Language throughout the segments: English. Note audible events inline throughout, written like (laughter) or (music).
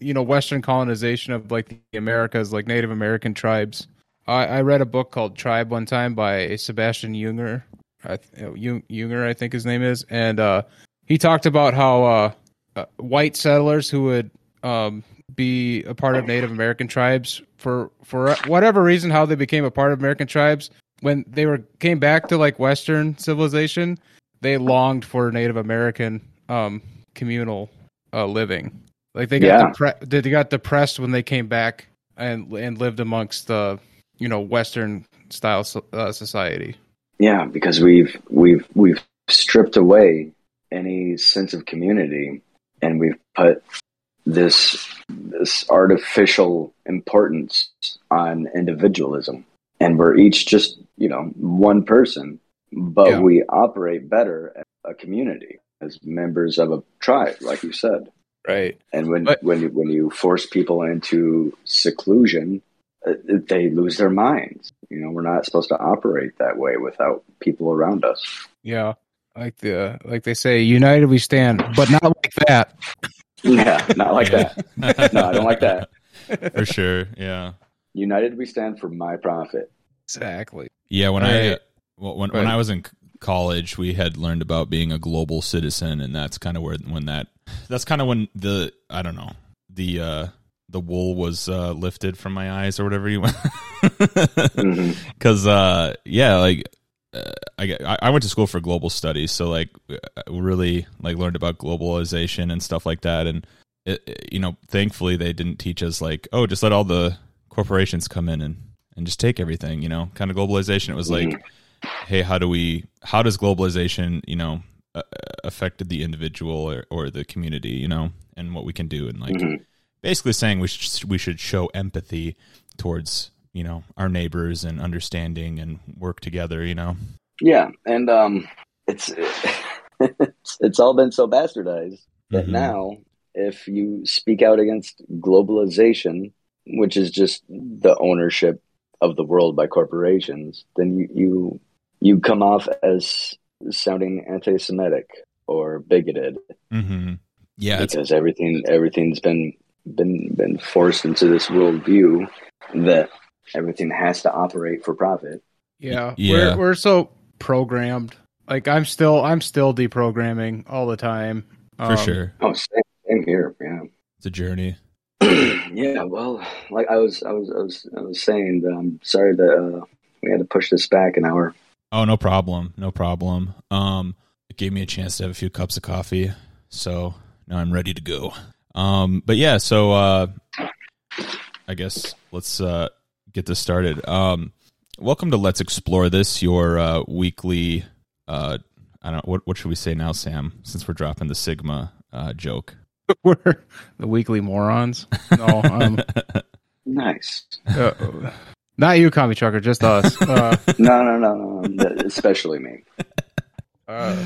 you know Western colonization of like the Americas, like Native American tribes. I, I read a book called Tribe one time by Sebastian Junger. I, Junger, I think his name is, and uh, he talked about how uh, uh, white settlers who would um, be a part of Native American tribes for for whatever reason, how they became a part of American tribes when they were came back to like Western civilization, they longed for Native American um, communal uh, living. Like they got Yeah. depre- they got depressed when they came back and and lived amongst the you know Western style uh, society. Yeah, because we've we've we've stripped away any sense of community, and we've put this this artificial importance on individualism, and we're each just you know one person, but Yeah. we operate better as a community as members of a tribe, like you said. Right. And when But- when you, when you force people into seclusion, uh, they lose their minds. You know, we're not supposed to operate that way without people around us. Yeah. Like the like they say, united we stand, but not like that. (laughs) Yeah, not like Yeah. that. (laughs) No, I don't like that. for sure. Yeah. United we stand for my profit. Exactly. Yeah, when I Right. well, when when. I was in c- college, we had learned about being a global citizen, and that's kind of where when that that's kind of when the I don't know the uh the wool was uh lifted from my eyes or whatever you (laughs) want. Because uh yeah, like uh, I I I went to school for global studies, so like really like learned about globalization and stuff like that, and it, it- you know, thankfully they didn't teach us like oh just let all the corporations come in and and just take everything, you know, kind of globalization. It was like hey, how do we how does globalization you know uh, affected the individual or, or the community, you know, and what we can do, and like Mhm. basically saying we should we should show empathy towards you know our neighbors and understanding and work together you know Yeah, and um, it's it's (laughs) it's all been so bastardized that Mhm. now, if you speak out against globalization, which is just the ownership of the world by corporations, then you you you come off as sounding anti-Semitic or bigoted mm-hmm. yeah because everything everything's been been been forced into this worldview that everything has to operate for profit. Yeah. Yeah. We're we're so programmed. Like I'm still I'm still deprogramming all the time. for Um, sure Oh, same, same here. Yeah. it's a journey yeah, well, like I was, I was, I was, I was saying I'm sorry that uh, we had to push this back an hour. oh no problem. No problem. Um it gave me a chance to have a few cups of coffee. So now i'm ready to go. Um but yeah so uh i guess let's uh get this started. Um welcome to let's explore this your uh weekly uh i don't what what should we say now sam since we're dropping the sigma uh joke (laughs) we're the weekly morons. No, um, Nice. uh, not you, commie trucker, just us. (laughs) Uh, No, no, no, no, no, especially me. uh,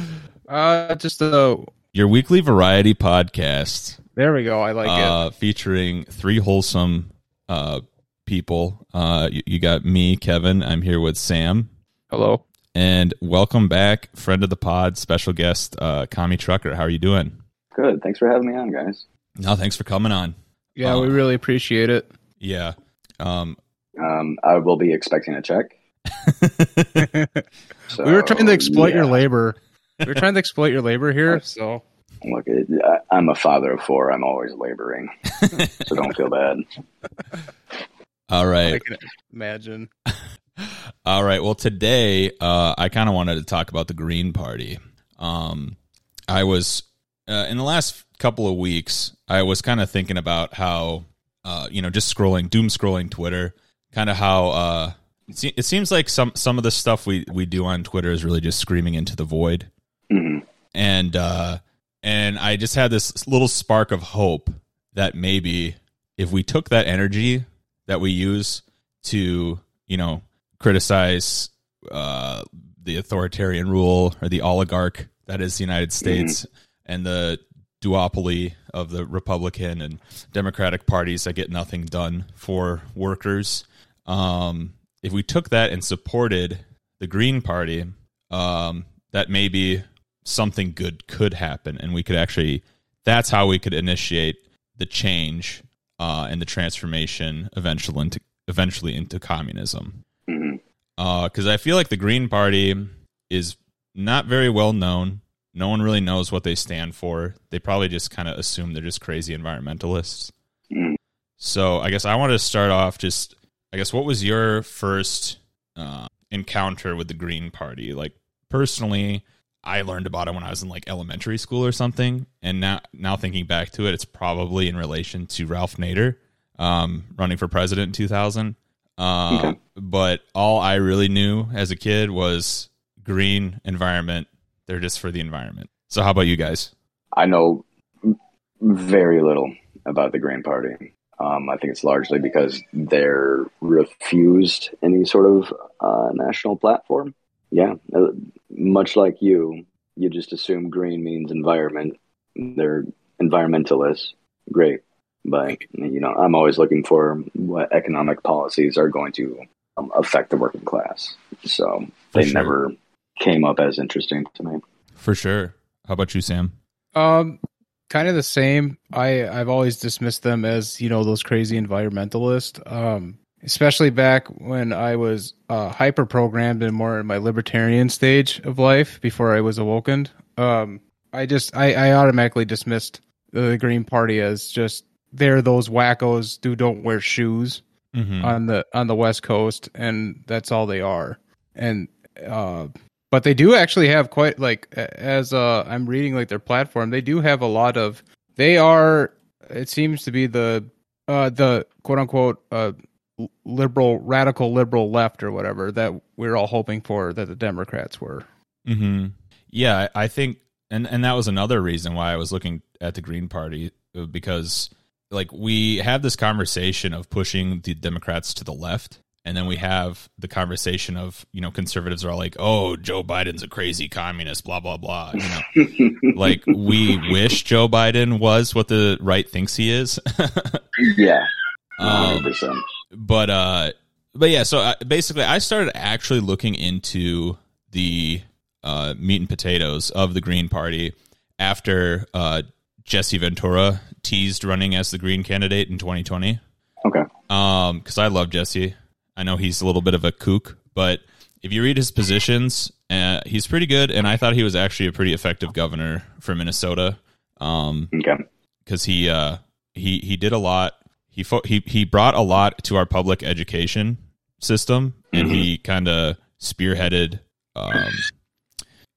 uh, just uh, your weekly variety podcast there we go. I like it. uh, featuring three wholesome uh, people. Uh, you, you got me, Kevin. I'm here with Sam. Hello. And welcome back, friend of the pod, special guest, uh, Commie Trucker. How are you doing? Good. Thanks for having me on, guys. No, thanks for coming on. Yeah, Uh, we really appreciate it. Yeah. Um, Um, I will be expecting a check. So, (laughs) we were trying to exploit your labor. We were trying to exploit your labor here. (laughs) So Look, it, I, I'm a father of four. I'm always laboring, (laughs) so don't feel bad. All right. I can imagine. All right. Well, today uh, I kind of wanted to talk about the Green Party. Um, I was uh, in the last couple of weeks. I was kind of thinking about how uh, you know just scrolling, doom scrolling Twitter, kind of how uh, it, se- it seems like some some of the stuff we we do on Twitter is really just screaming into the void Mhm. and uh and I just had this little spark of hope that maybe if we took that energy that we use to you know criticize uh the authoritarian rule or the oligarch that is the United States and the duopoly of the Republican and Democratic parties that get nothing done for workers. Um, if we took that and supported the Green Party, um, that maybe something good could happen, and we could actually. That's how we could initiate the change uh, and the transformation eventually into eventually into communism. Because I feel like the Green Party is not very well known. No one really knows what they stand for. They probably just kind of assume they're just crazy environmentalists. Mhm. So I guess I wanted to start off just, I guess, what was your first uh, encounter with the Green Party? Like personally, I learned about it when I was in like elementary school or something, and now now thinking back to it, it's probably in relation to Ralph Nader um, running for president in 2000. Uh, Okay. But all I really knew as a kid was green environment. They're just for the environment. So how about you guys? I know very little about the Green Party. Um, I think it's largely because they're refused any sort of uh, national platform. Yeah, uh, much like you, you just assume green means environment. They're environmentalists. Great. But, you know, I'm always looking for what economic policies are going to um, affect the working class. So they sure. never came up as interesting to me. For sure. How about you, Sam? Um, kind of the same. I I've always dismissed them as you know those crazy environmentalists. Um, especially back when I was uh, hyper programmed and more in my libertarian stage of life before I was awoken. Um, I just I, I automatically dismissed the Green Party as just they're those wackos who don't wear shoes Mm-hmm. on the on the west coast and that's all they are and uh but they do actually have quite like as uh i'm reading like their platform they do have a lot of they are it seems to be the uh the quote unquote uh liberal radical liberal left or whatever that we're all hoping for that the democrats were. Hmm Yeah, I think, and and that was another reason why I was looking at the Green Party because, like, we have this conversation of pushing the Democrats to the left, and then we have the conversation of you know conservatives are all like, oh, Joe Biden's a crazy communist, blah blah blah. You know, (laughs) like we wish Joe Biden was what the right thinks he is. (laughs) yeah, (laughs) um, 100%. but uh but yeah so uh, basically i started actually looking into the uh meat and potatoes of the green party after uh jesse ventura teased running as the green candidate in 2020 Okay. um because i love jesse i know he's a little bit of a kook but if you read his positions uh, he's pretty good and i thought he was actually a pretty effective governor for minnesota um Okay. because he uh he he did a lot. He fo- he he brought a lot to our public education system, and he kind of spearheaded um,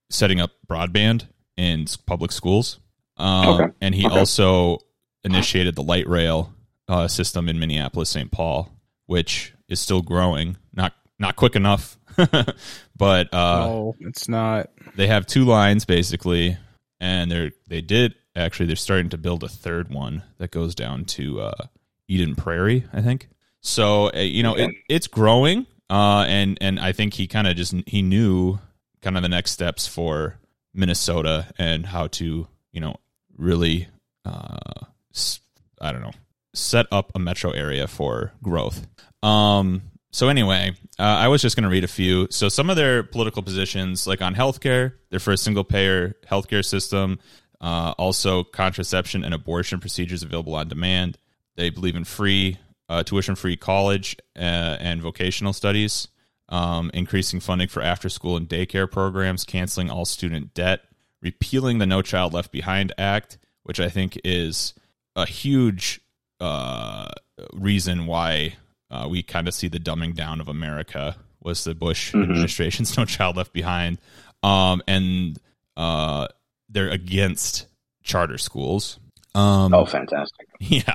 setting up broadband in public schools. Um, Okay. And he Okay. also initiated the light rail uh, system in Minneapolis, St. Paul, which is still growing. Not not quick enough, (laughs) but uh, no it's not. they have two lines basically and they're they did actually they're starting to build a third one that goes down to uh eden prairie i think. So uh, you know it, it's growing uh and and i think he kind of just he knew kind of the next steps for minnesota and how to you know really uh i don't know set up a metro area for growth um so anyway, uh, I was just going to read a few. So some of their political positions, like on healthcare, they're for a single payer healthcare system. Uh, also, contraception and abortion procedures available on demand. They believe in free, uh, tuition free college uh, and vocational studies. Um, increasing funding for after school and daycare programs, canceling all student debt, repealing the No Child Left Behind Act, which I think is a huge uh, reason why uh, we kind of see the dumbing down of America was the Bush Mhm. administration's (laughs) No Child Left Behind, um, and uh, they're against charter schools. Um, Oh, fantastic. (laughs) yeah,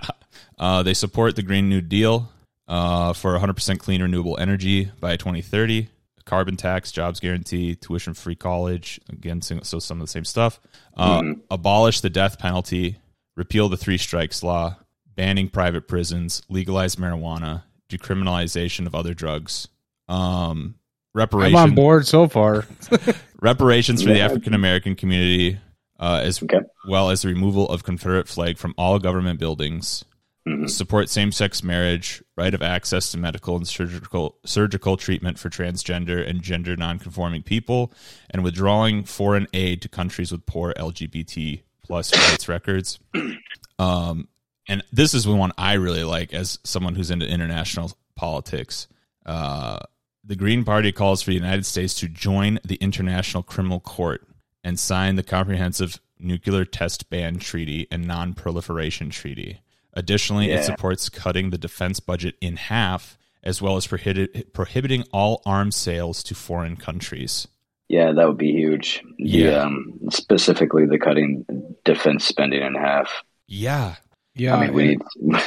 uh, they support the Green New Deal uh, for 100% clean renewable energy by 2030. Carbon tax, jobs guarantee, tuition free college. Again, so so some of the same stuff. Uh, Mhm. Abolish the death penalty, repeal the three strikes law, banning private prisons, legalize marijuana, decriminalization of other drugs, um, i'm on board so far (laughs) reparations for the African American community, uh, as Okay. well as the removal of Confederate flag from all government buildings, Mhm. support same-sex marriage, right of access to medical and surgical surgical treatment for transgender and gender nonconforming people, and withdrawing foreign aid to countries with poor LGBT plus rights records. (clears throat) Um, and this is the one I really like as someone who's into international politics. Uh, the Green Party calls for the United States to join the International Criminal Court and sign the Comprehensive Nuclear Test Ban Treaty and Non Proliferation Treaty. Additionally, Yeah. it supports cutting the defense budget in half, as well as prohibit, prohibiting all arms sales to foreign countries. Yeah, that would be huge. The, Yeah. um, specifically the cutting defense spending in half. Yeah. Yeah, I mean, we need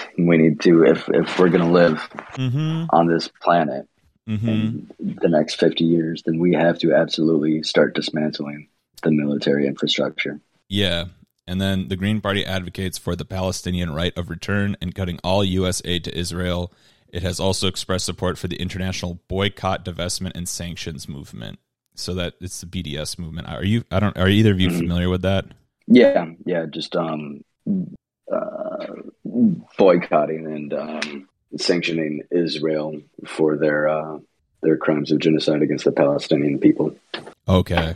(laughs) we need to if if we're gonna live Mm-hmm. on this planet Mm-hmm. in the next fifty years, then we have to absolutely start dismantling the military infrastructure. Yeah. And then the Green Party advocates for the Palestinian right of return and cutting all U.S. aid to Israel. It has also expressed support for the international boycott, divestment, and sanctions movement. So that it's the BDS movement. Are you? I don't. Are either of you Mhm. familiar with that? Yeah, yeah, just um, uh, boycotting and um, sanctioning Israel for their uh, their crimes of genocide against the Palestinian people. Okay.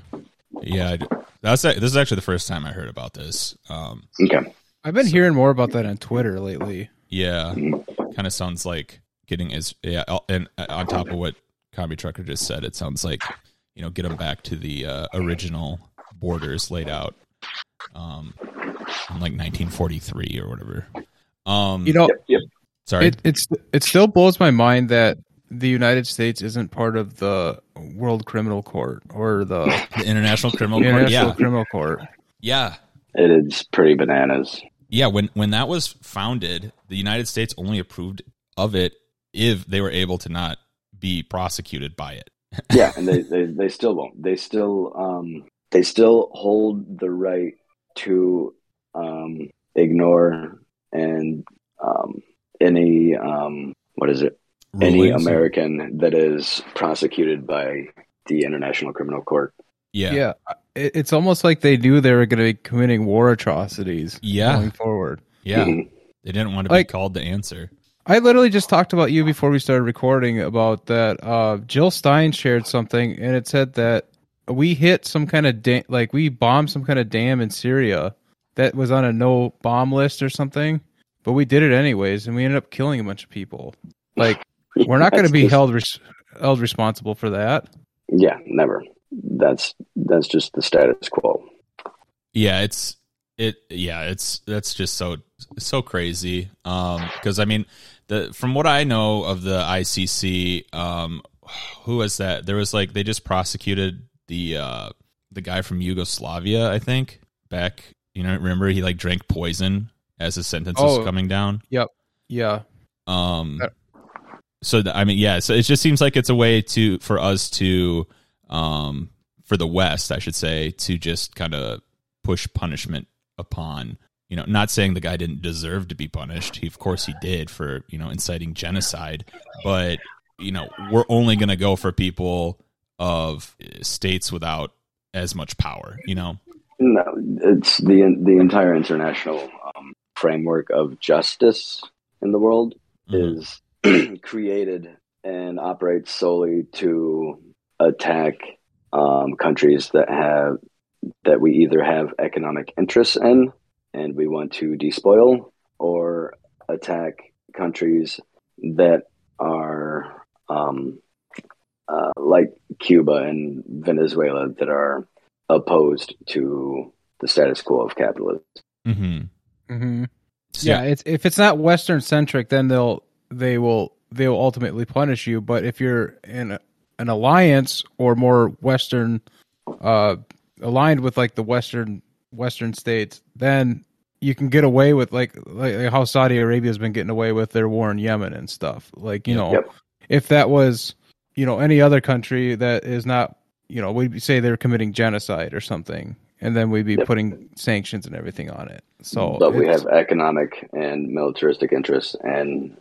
Yeah. I d- That's this is actually the first time I heard about this. Um, Okay, I've been hearing more about that on Twitter lately. yeah. Mhm. kind of sounds like getting is yeah and uh, on top of what Commie Trucker just said it sounds like you know get them back to the uh, original borders laid out um in like 1943 or whatever um You know, yep, yep. sorry it it's it still blows my mind that the United States isn't part of the World Criminal Court or the the international criminal court International yeah Criminal Court. yeah It is pretty bananas. yeah when when that was founded the United States only approved of it if they were able to not be prosecuted by it Yeah, (laughs) and they, they, they still won't. They still um they still hold the right to um ignore and um any um what is it? Any American that is prosecuted by the International Criminal Court. yeah Yeah, it's almost like they knew they were going to be committing war atrocities. Yeah. going forward. yeah Mhm. they didn't want to Like- be called to answer I literally just talked about you before we started recording about that. Uh, Jill Stein shared something, and it said that we hit some kind of da- like we bombed some kind of dam in Syria that was on a no bomb list or something, but we did it anyways, and we ended up killing a bunch of people. Like (laughs) we're not going to be just- held res- held responsible for that. Yeah, never. That's that's just the status quo. yeah it's it yeah it's that's just so so crazy um because i mean the from what i know of the icc um who was that there was like they just prosecuted the uh the guy from yugoslavia i think back you know remember he like drank poison as his sentence was Oh. coming down Yep. Yeah, um so th- i mean yeah so it just seems like it's a way to for us to um for the west i should say to just kind of push punishment upon you know not saying the guy didn't deserve to be punished he of course he did for you know inciting genocide but you know we're only going to go for people of uh, states without as much power you know No, it's the the entire international um, framework of justice in the world Mhm. is (clears throat) created and operates solely to attack um, countries that have that we either have economic interests in and we want to despoil, or attack countries that are um, uh, like Cuba and Venezuela that are opposed to the status quo of capitalism. Mhm. hmm So, yeah. It's if it's not Western centric, then they'll they will they will ultimately punish you. But if you're in a, an alliance or more Western, uh, aligned with like the Western Western states, then you can get away with like like how Saudi Arabia has been getting away with their war in Yemen and stuff. Like you know, Yep. if that was you know any other country that is not you know we'd say they're committing genocide or something, and then we'd be Yep. putting sanctions and everything on it. So, but we have economic and militaristic interests and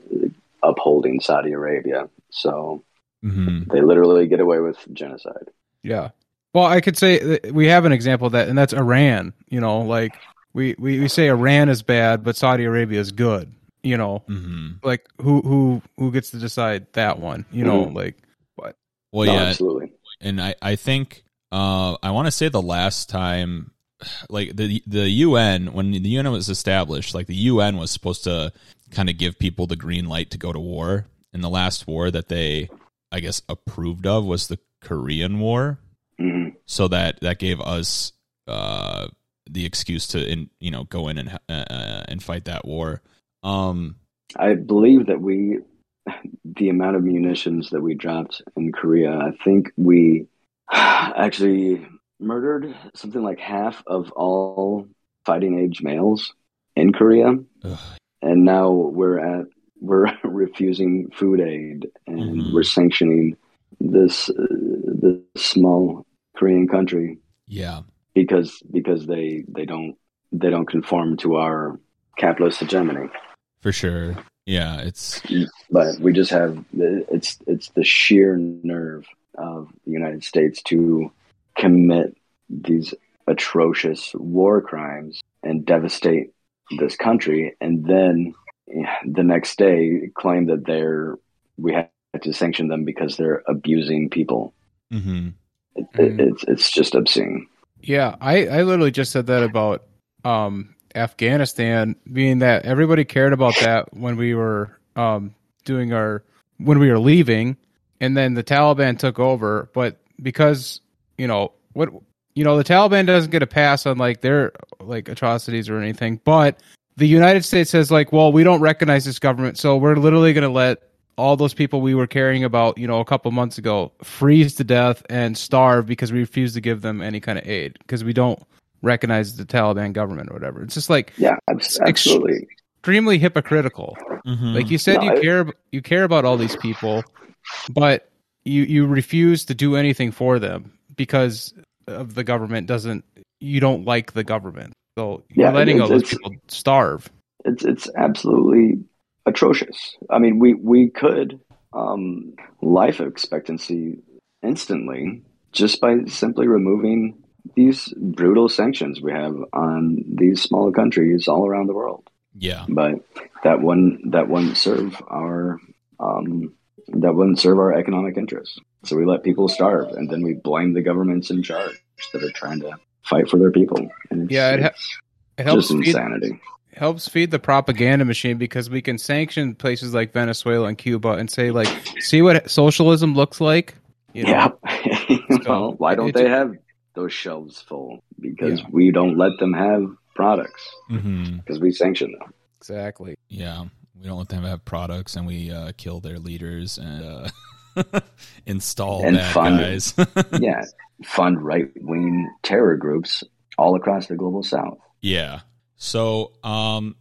upholding Saudi Arabia. So mhm. they literally get away with genocide. Yeah. Well, I could say that we have an example of that, and that's Iran. You know, like we, we, we say Iran is bad, but Saudi Arabia is good. You know, Mhm. like who who who gets to decide that one? You know, Mhm. like what? well No, yeah absolutely. And I I think uh I want to say the last time like the the UN when the UN was established, like the UN was supposed to kind of give people the green light to go to war. And the last war that they, I guess, approved of was the Korean War. Mhm. So that that gave us uh, the excuse to, in, you know, go in and uh, uh, and fight that war. Um, I believe that we, the amount of munitions that we dropped in Korea, I think we actually murdered something like half of all fighting age males in Korea. ugh, And now we're at, we're (laughs) refusing food aid and Mhm. we're sanctioning this, uh, this small Korean country yeah, because, because they, they don't, they don't conform to our capitalist hegemony. for sure. Yeah, it's but we just have the, it's it's the sheer nerve of the United States to commit these atrocious war crimes and devastate this country, and then the next day claim that they're we have to sanction them because they're abusing people. hmm It, it, it's it's just obscene. Yeah, I, I literally just said that about um, Afghanistan, being that everybody cared about that when we were um, doing our when we were leaving, and then the Taliban took over. But because you know what, you know, the Taliban doesn't get a pass on like their like atrocities or anything, but the United States says like, well, we don't recognize this government, so we're literally going to let all those people we were caring about, you know, a couple months ago, freeze to death and starve because we refuse to give them any kind of aid because we don't recognize the Taliban government or whatever. It's just like Yeah, abs- absolutely. extremely hypocritical. hmm Like you said, No, you I- care you care about all these people, but you you refuse to do anything for them because of the government doesn't. You don't like the government, so you're Yeah, letting all it's- those it's- people starve. it's it's absolutely atrocious. I mean, we we could um, life expectancy instantly just by simply removing these brutal sanctions we have on these small countries all around the world. Yeah, But that wouldn't that wouldn't serve our um, that wouldn't serve our economic interests. So we let people starve, and then we blame the governments in charge that are trying to fight for their people. And it's, Yeah, it ha- it's It helps just feed, insanity. helps feed the propaganda machine because we can sanction places like Venezuela and Cuba and say like, see what socialism looks like. You know? Yeah. (laughs) well, why don't it- they have those shelves full? Because Yeah. we don't let them have products because we sanction them. exactly. yeah. We don't let them have products, and we uh, kill their leaders and uh, (laughs) install And bad fund- guys. (laughs) yeah, fund right wing terror groups all across the global south. Yeah. So, um,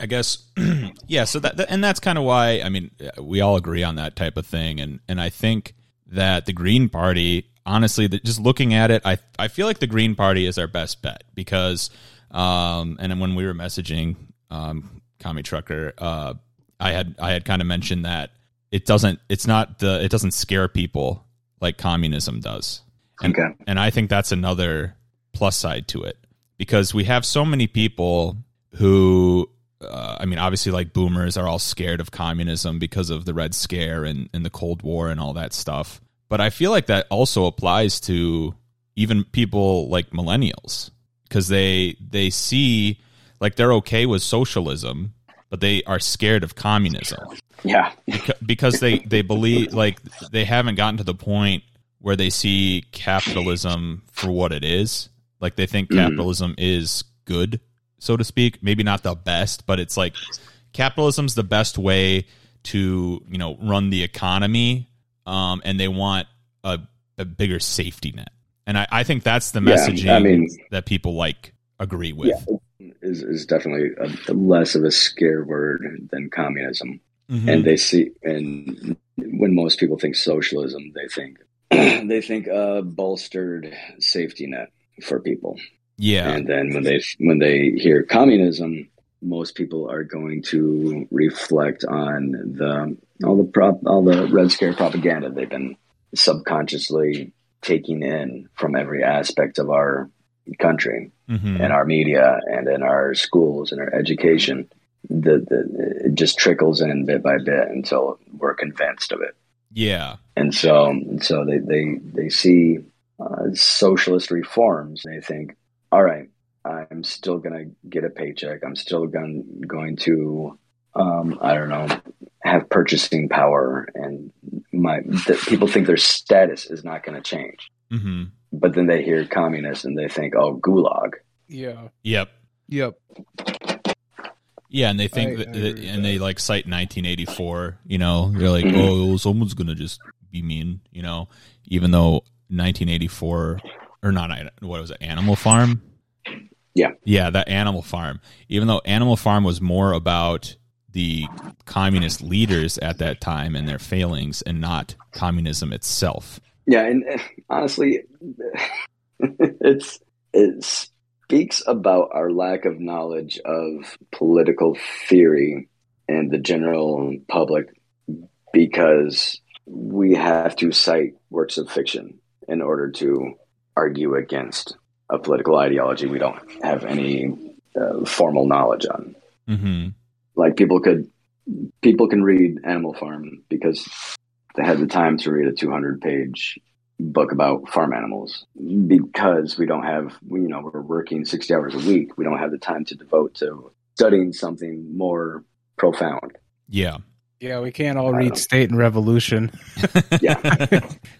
I guess, (clears throat) yeah. So that, that- and that's kind of why. I mean, we all agree on that type of thing, and and I think that the Green Party, honestly, that just looking at it, I I feel like the Green Party is our best bet because, um, and when we were messaging, um, Commie Trucker, uh, I had I had kind of mentioned that it doesn't, it's not the, it doesn't scare people like communism does. And, Okay. and I think that's another plus side to it because we have so many people who, uh, I mean, obviously, like boomers are all scared of communism because of the Red Scare and, and the Cold War and all that stuff. But I feel like that also applies to even people like millennials because they they see like they're okay with socialism, but they are scared of communism Yeah. Because they they believe like they haven't gotten to the point where they see capitalism for what it is like they think Mhm. capitalism is good so to speak maybe not the best but it's like capitalism's the best way to you know run the economy um and they want a, a bigger safety net and I, I think that's the Yeah, messaging I mean- that people like agree with Is is definitely a, less of a scare word than communism. Mhm. and they see and when most people think socialism they think (clears throat) they think a bolstered safety net for people yeah and then when they when they hear communism most people are going to reflect on the all the prop all the red scare propaganda they've been subconsciously taking in from every aspect of our country Mhm. in our media and in our schools and our education. The, the it just trickles in bit by bit until we're convinced of it. yeah And so, so they they they see uh, socialist reforms. They think, all right, I'm still going to get a paycheck. I'm still going going to um, I don't know have purchasing power, and my the, people think their status is not going to change. hmm But then they hear communist and they think, oh, gulag. Yeah. Yep. Yep. Yeah, and they think I- that, I that- agree with and they like cite 1984. You know, they're like, Mhm. oh, someone's gonna just be mean. You know, even though 1984 or not, what was it? Animal Farm. Yeah. yeah, that Animal Farm. Even though Animal Farm was more about the communist leaders at that time and their failings, and not communism itself. Yeah, and uh, honestly, (laughs) it's it speaks about our lack of knowledge of political theory and the general public because we have to cite works of fiction in order to argue against a political ideology we don't have any uh, formal knowledge on. hmm Like people could people can read Animal Farm because they had the time to read a 200 page book about farm animals because we don't have you know we're working 60 hours a week we don't have the time to devote to studying something more profound Yeah, Yeah, we can't all I read. State and Revolution. (laughs) yeah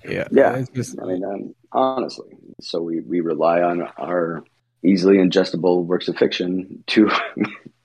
Yeah. Yeah. It's just, i mean um, honestly so we, we rely on our easily ingestible works of fiction to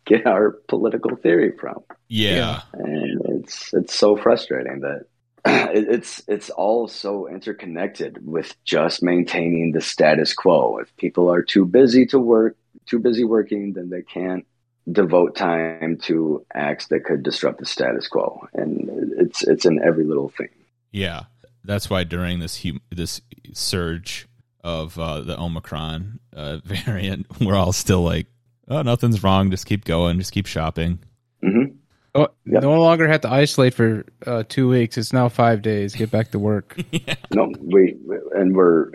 get our political theory from yeah, and it's it's so frustrating that (clears throat) it's it's all so interconnected with just maintaining the status quo. If people are too busy to work, too busy working, then they can't devote time to acts that could disrupt the status quo. And it's it's in every little thing. yeah. That's why during this hu- this surge of uh, the Omicron uh, (laughs) variant, we're all still like, oh, nothing's wrong. Just keep going. Just keep shopping. Mm-hmm. oh, Yep. no longer have to isolate for uh, two weeks. It's now five days. Get back to work. (laughs) No, we and we're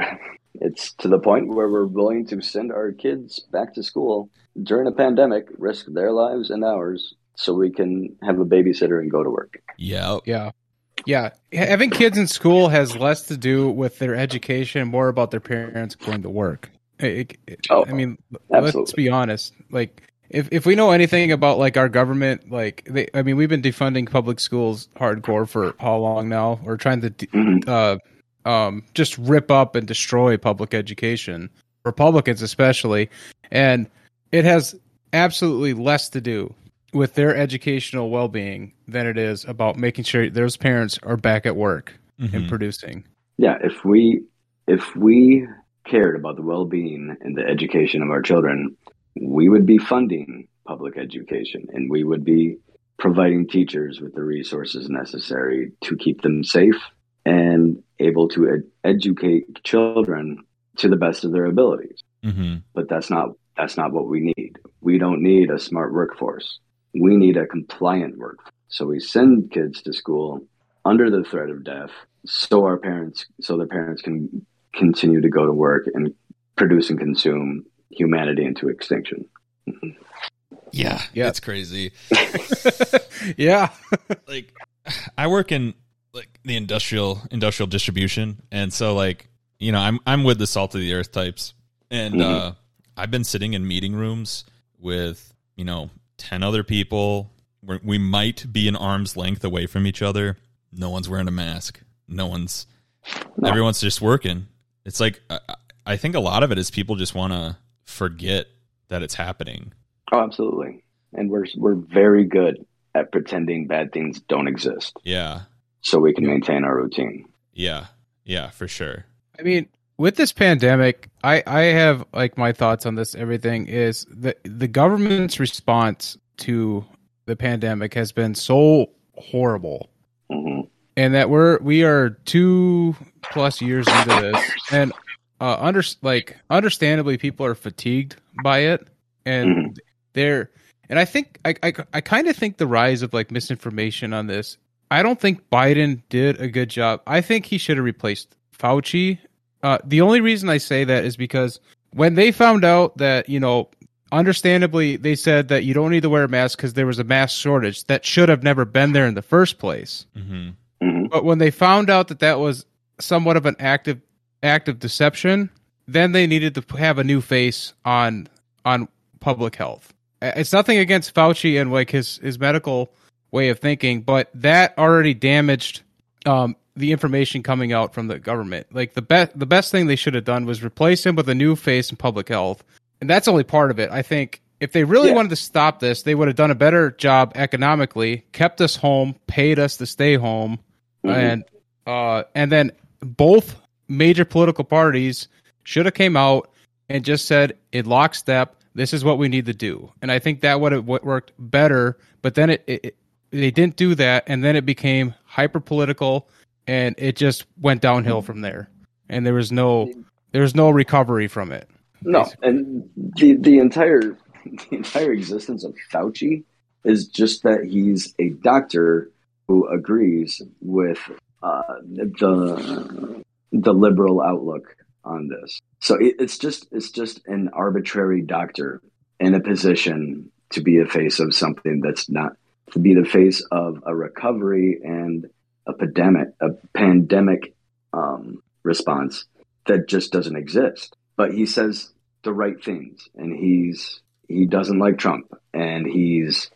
it's to the point where we're willing to send our kids back to school during a pandemic, risk their lives and ours, so we can have a babysitter and go to work. Yeah, Yeah. Yeah. Having kids in school has less to do with their education, more about their parents going to work. It- it- Oh, I mean, let's be honest. Like, if, if we know anything about like our government, like they, I mean, we've been defunding public schools hardcore for how long now? We're trying to, de- Mhm. uh, um, just rip up and destroy public education, Republicans especially, and it has absolutely less to do with their educational well-being than it is about making sure those parents are back at work and Mhm. producing. Yeah, if we if we cared about the well-being and the education of our children, we would be funding public education and we would be providing teachers with the resources necessary to keep them safe and able to ed- educate children to the best of their abilities. Mhm. But that's not that's not what we need. We don't need a smart workforce. We need a compliant workforce. So we send kids to school under the threat of death so our parents so their parents can continue to go to work and produce and consume humanity into extinction. yeah, Yeah. It's crazy. (laughs) yeah. (laughs) like I work in like the industrial industrial distribution, and so like you know I'm I'm with the salt of the earth types, and Mhm. uh, I've been sitting in meeting rooms with you know ten other people. Where we might be an arm's length away from each other. No one's wearing a mask. No one's. No. Everyone's just working. It's like I, I think a lot of it is people just want to forget that it's happening. Oh, absolutely. And we're we're very good at pretending bad things don't exist Yeah, so we can maintain our routine. yeah, yeah, for sure. I mean, with this pandemic, I I have like my thoughts on this everything is the the government's response to the pandemic has been so horrible. hmm and that we're we are two plus years into this and uh under like understandably people are fatigued by it and they're and i think i i, I kind of think the rise of like misinformation on this i don't think biden did a good job. I think he should have replaced fauci. Uh the only reason i say that is because when they found out that you know understandably they said that you don't need to wear a mask because there was a mask shortage that should have never been there in the first place. Hmm hmm but when they found out that that was somewhat of an active act of deception, then they needed to have a new face on on public health. It's nothing against Fauci and like his his medical way of thinking, but that already damaged um, the information coming out from the government. Like the best the best thing they should have done was replace him with a new face in public health, and that's only part of it. I think if they really Yeah. wanted to stop this, they would have done a better job economically, kept us home, paid us to stay home, Mhm. and uh, and then both major political parties should have came out and just said in lockstep, this is what we need to do. And I think that would have worked better. But then it, it, it they didn't do that, and then it became hyper political, and it just went downhill from there. And there was no there was no recovery from it. No, and the the entire (laughs) the entire existence of Fauci is just that he's a doctor agrees with uh, the the liberal outlook on this. So it, it's just it's just an arbitrary doctor in a position to be the face of something that's not to be the face of a recovery and a pandemic a pandemic um, response that just doesn't exist. But he says the right things, and he's he doesn't like Trump, and he's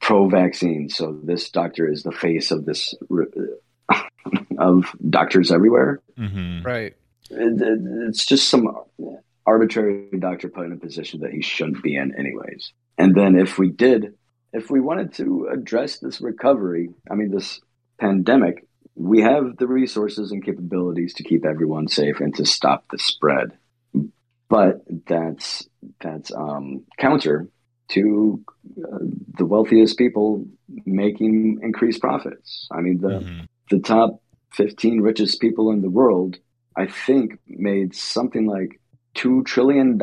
pro-vaccine. So this doctor is the face of this (laughs) of doctors everywhere. hmm Right. It- it- It's just some arbitrary doctor put in a position that he shouldn't be in, anyways. And then if we did, if we wanted to address this recovery, I mean this pandemic, we have the resources and capabilities to keep everyone safe and to stop the spread. But that's that's um, counter to uh, the wealthiest people making increased profits. I mean the hmm the top 15 richest people in the world, I think, made something like $2 trillion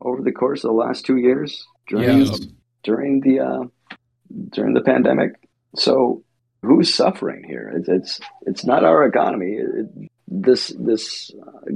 over the course of the last two years during, Yes. during the, uh, during the pandemic. So who's suffering here? It's, it's, it's not our economy. It, this, this, uh,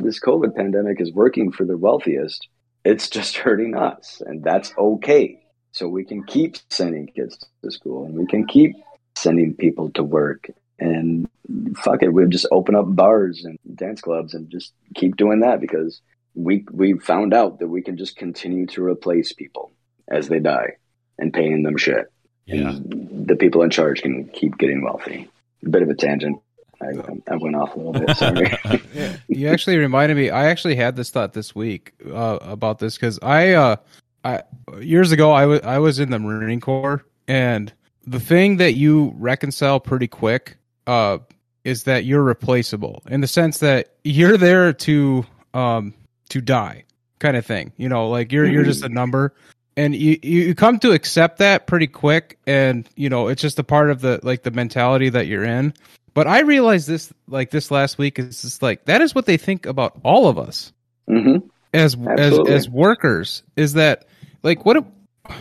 this COVID pandemic is working for the wealthiest. It's just (laughs) hurting us and that's okay. So we can keep sending kids to school and we can keep sending people to work and fuck it we'll just open up bars and dance clubs and just keep doing that because we we found out that we can just continue to replace people as they die and paying them shit Yeah. and the people in charge can keep getting wealthy a bit of a tangent i, I went off a little bit sorry (laughs) Yeah, you actually reminded me. I actually had this thought this week uh, about this because I, uh, I years ago I was I was in the Marine Corps, and the thing that you reconcile pretty quick uh, is that you're replaceable in the sense that you're there to um, to die, kind of thing. You know, like you're you're just a number. And you you come to accept that pretty quick, and you know it's just a part of the like the mentality that you're in. But I realized this like this last week is just like that is what they think about all of us hmm as Absolutely. as as workers is that like what if-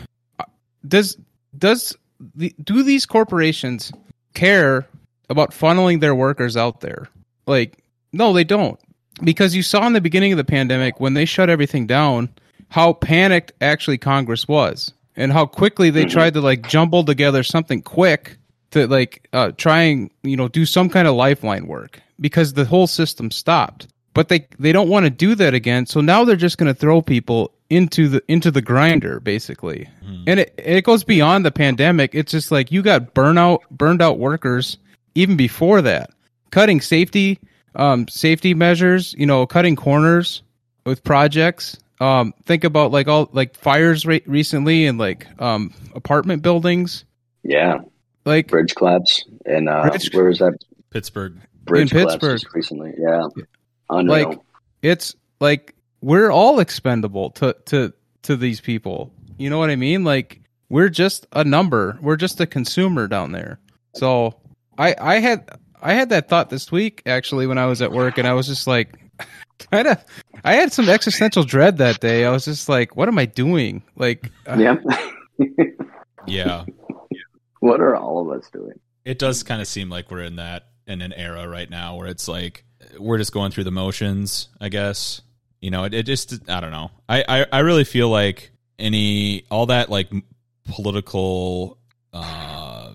does does the do these corporations care about funneling their workers out there like no they don't because you saw in the beginning of the pandemic when they shut everything down how panicked actually congress was and how quickly they Mhm. tried to like jumble together something quick to like uh try and you know do some kind of lifeline work because the whole system stopped. But they they don't want to do that again so now they're just going to throw people into the into the grinder basically. Mhm. and it it goes beyond the pandemic. It's just like you got burnout burned out workers even before that. Cutting safety um safety measures you know cutting corners with projects. Um think about like all like fires re- recently and like um apartment buildings. Yeah like bridge collapse and uh Bridge- where was that? Pittsburgh. bridge In Pittsburgh. just recently yeah. Unreal. Like- it's like we're all expendable to to to these people. You know what i mean? Like we're just a number. We're just a consumer down there. So i i had i had that thought this week actually when i was at work and i was just like (laughs) kind of i had some existential dread that day. I was just like what am i doing? Like yeah. (laughs) Yeah. What are all of us doing It does kind of seem like we're in that in an era right now where it's like we're just going through the motions, I guess. You know, it, it just I don't know. I, I I really feel like any all that like political uh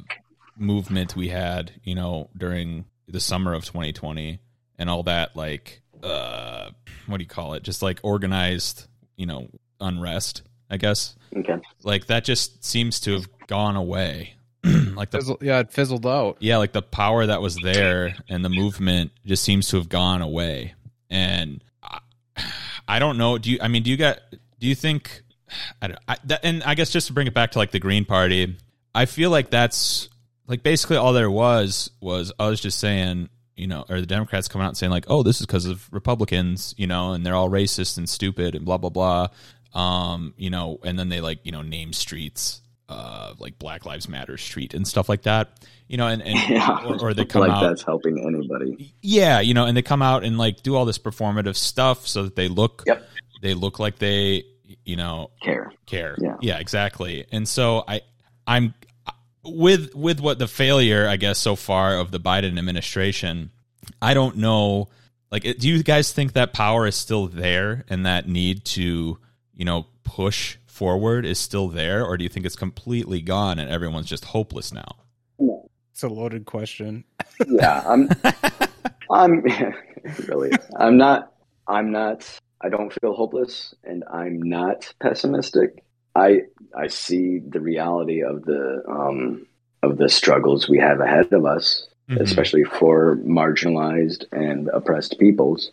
movement we had, you know, during the summer of 2020 and all that like uh what do you call it? Just like organized you know unrest. I guess Okay. like that just seems to have gone away. Like the Fizzle, yeah, it fizzled out. yeah, like the power that was there and the movement just seems to have gone away. And I, I don't know. Do you? I mean, do you got? Do you think? I don't. I, that, and I guess just to bring it back to like the Green Party, I feel like that's like basically all there was was I was just saying, you know, or the Democrats coming out and saying like, oh, this is because of Republicans, you know, and they're all racist and stupid and blah blah blah. Um, you know, and then they like you know name streets uh, like Black Lives Matter Street and stuff like that. You know, and, and (laughs) Yeah. or, or they come like out, that's helping anybody. yeah, you know, and they come out and like do all this performative stuff so that they look, Yep. they look like they, you know, Care. care. Yeah. exactly. And so I, I'm with with what the failure, I guess, so far of the Biden administration. I don't know. Like, do you guys think that power is still there and that need to, you know, push forward is still there, or do you think it's completely gone and everyone's just hopeless now? It's a loaded question. Yeah, I'm. (laughs) I'm (laughs) really. I'm not. I'm not. I don't feel hopeless, and I'm not pessimistic. I I see the reality of the um, of the struggles we have ahead of us, Mhm. especially for marginalized and oppressed peoples.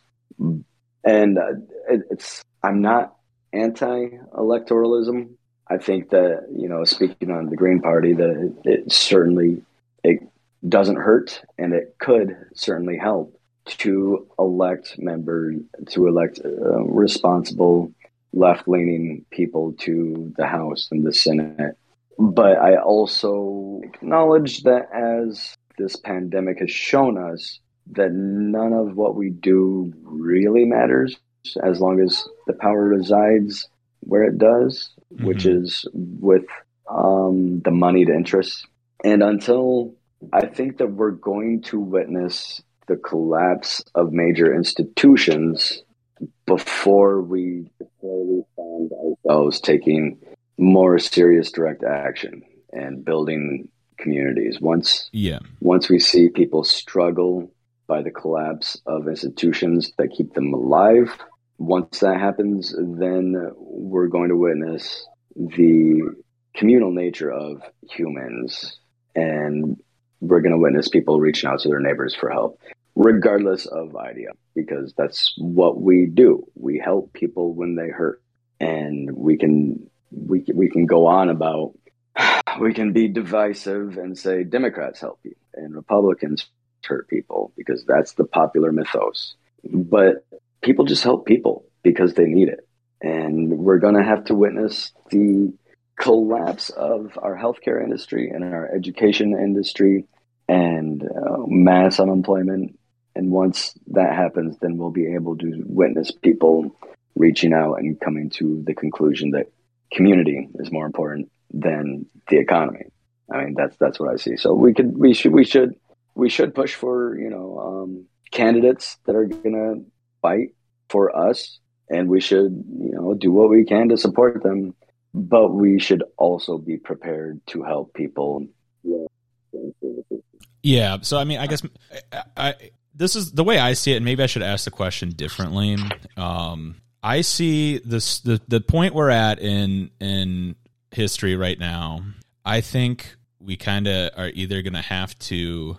And uh, it, it's I'm not anti-electoralism. I think that you know, speaking on the Green Party, that it, it certainly it doesn't hurt, and it could certainly help to elect member to elect uh, responsible left-leaning people to the House and the Senate. But I also acknowledge that as this pandemic has shown us, that none of what we do really matters as long as the power resides where it does, which Mhm. is with um, the moneyed interests. And until I think that we're going to witness the collapse of major institutions before we before we find ourselves taking more serious direct action and building communities. Once Yeah. once we see people struggle by the collapse of institutions that keep them alive, once that happens, then we're going to witness the communal nature of humans. And we're going to witness people reaching out to their neighbors for help regardless of idea because that's what we do. We help people when they hurt. And we can we, we can go on about (sighs) we can be divisive and say democrats help you and republicans hurt people because that's the popular mythos but people just help people because they need it and we're going to have to witness the collapse of our healthcare industry and our education industry and uh, mass unemployment. And once that happens, then we'll be able to witness people reaching out and coming to the conclusion that community is more important than the economy. I mean, that's that's what I see. So we could, we should, we should, we should push for you know um, candidates that are going to fight for us, and we should you know do what we can to support them. But we should also be prepared to help people. Yeah. So I mean, I guess I, I this is the way I see it, and maybe I should ask the question differently. Um, I see this the the point we're at in in history right now. I think we kind of are either going to have to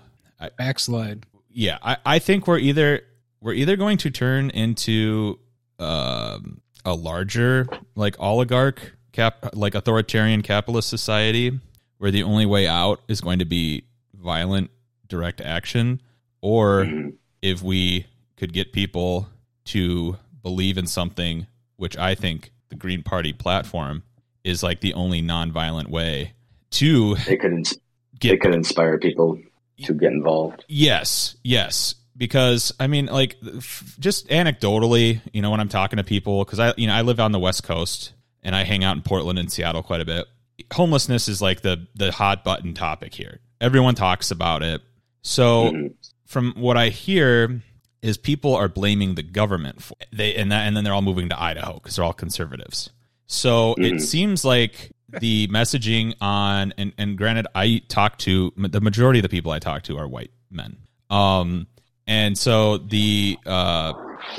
Backslide. yeah I, I think we're either we're either going to turn into um, a larger like oligarch cap like authoritarian capitalist society where the only way out is going to be violent direct action or Mhm. if we could get people to believe in something which i think the green party platform is like the only nonviolent way to They could ins- get they could inspire people to get involved. Yes, yes. Because I mean, like, f- just anecdotally, you know, when I'm talking to people, because I, you know, I live on the West Coast and I hang out in Portland and Seattle quite a bit. Homelessness is like the the hot button topic here. Everyone talks about it. So, Mhm. from what I hear, is people are blaming the government for they and that, and then they're all moving to Idaho because they're all conservatives. So it Mhm. seems like the messaging on and and granted, I talk to the majority of the people I talk to are white men. Um, and so the uh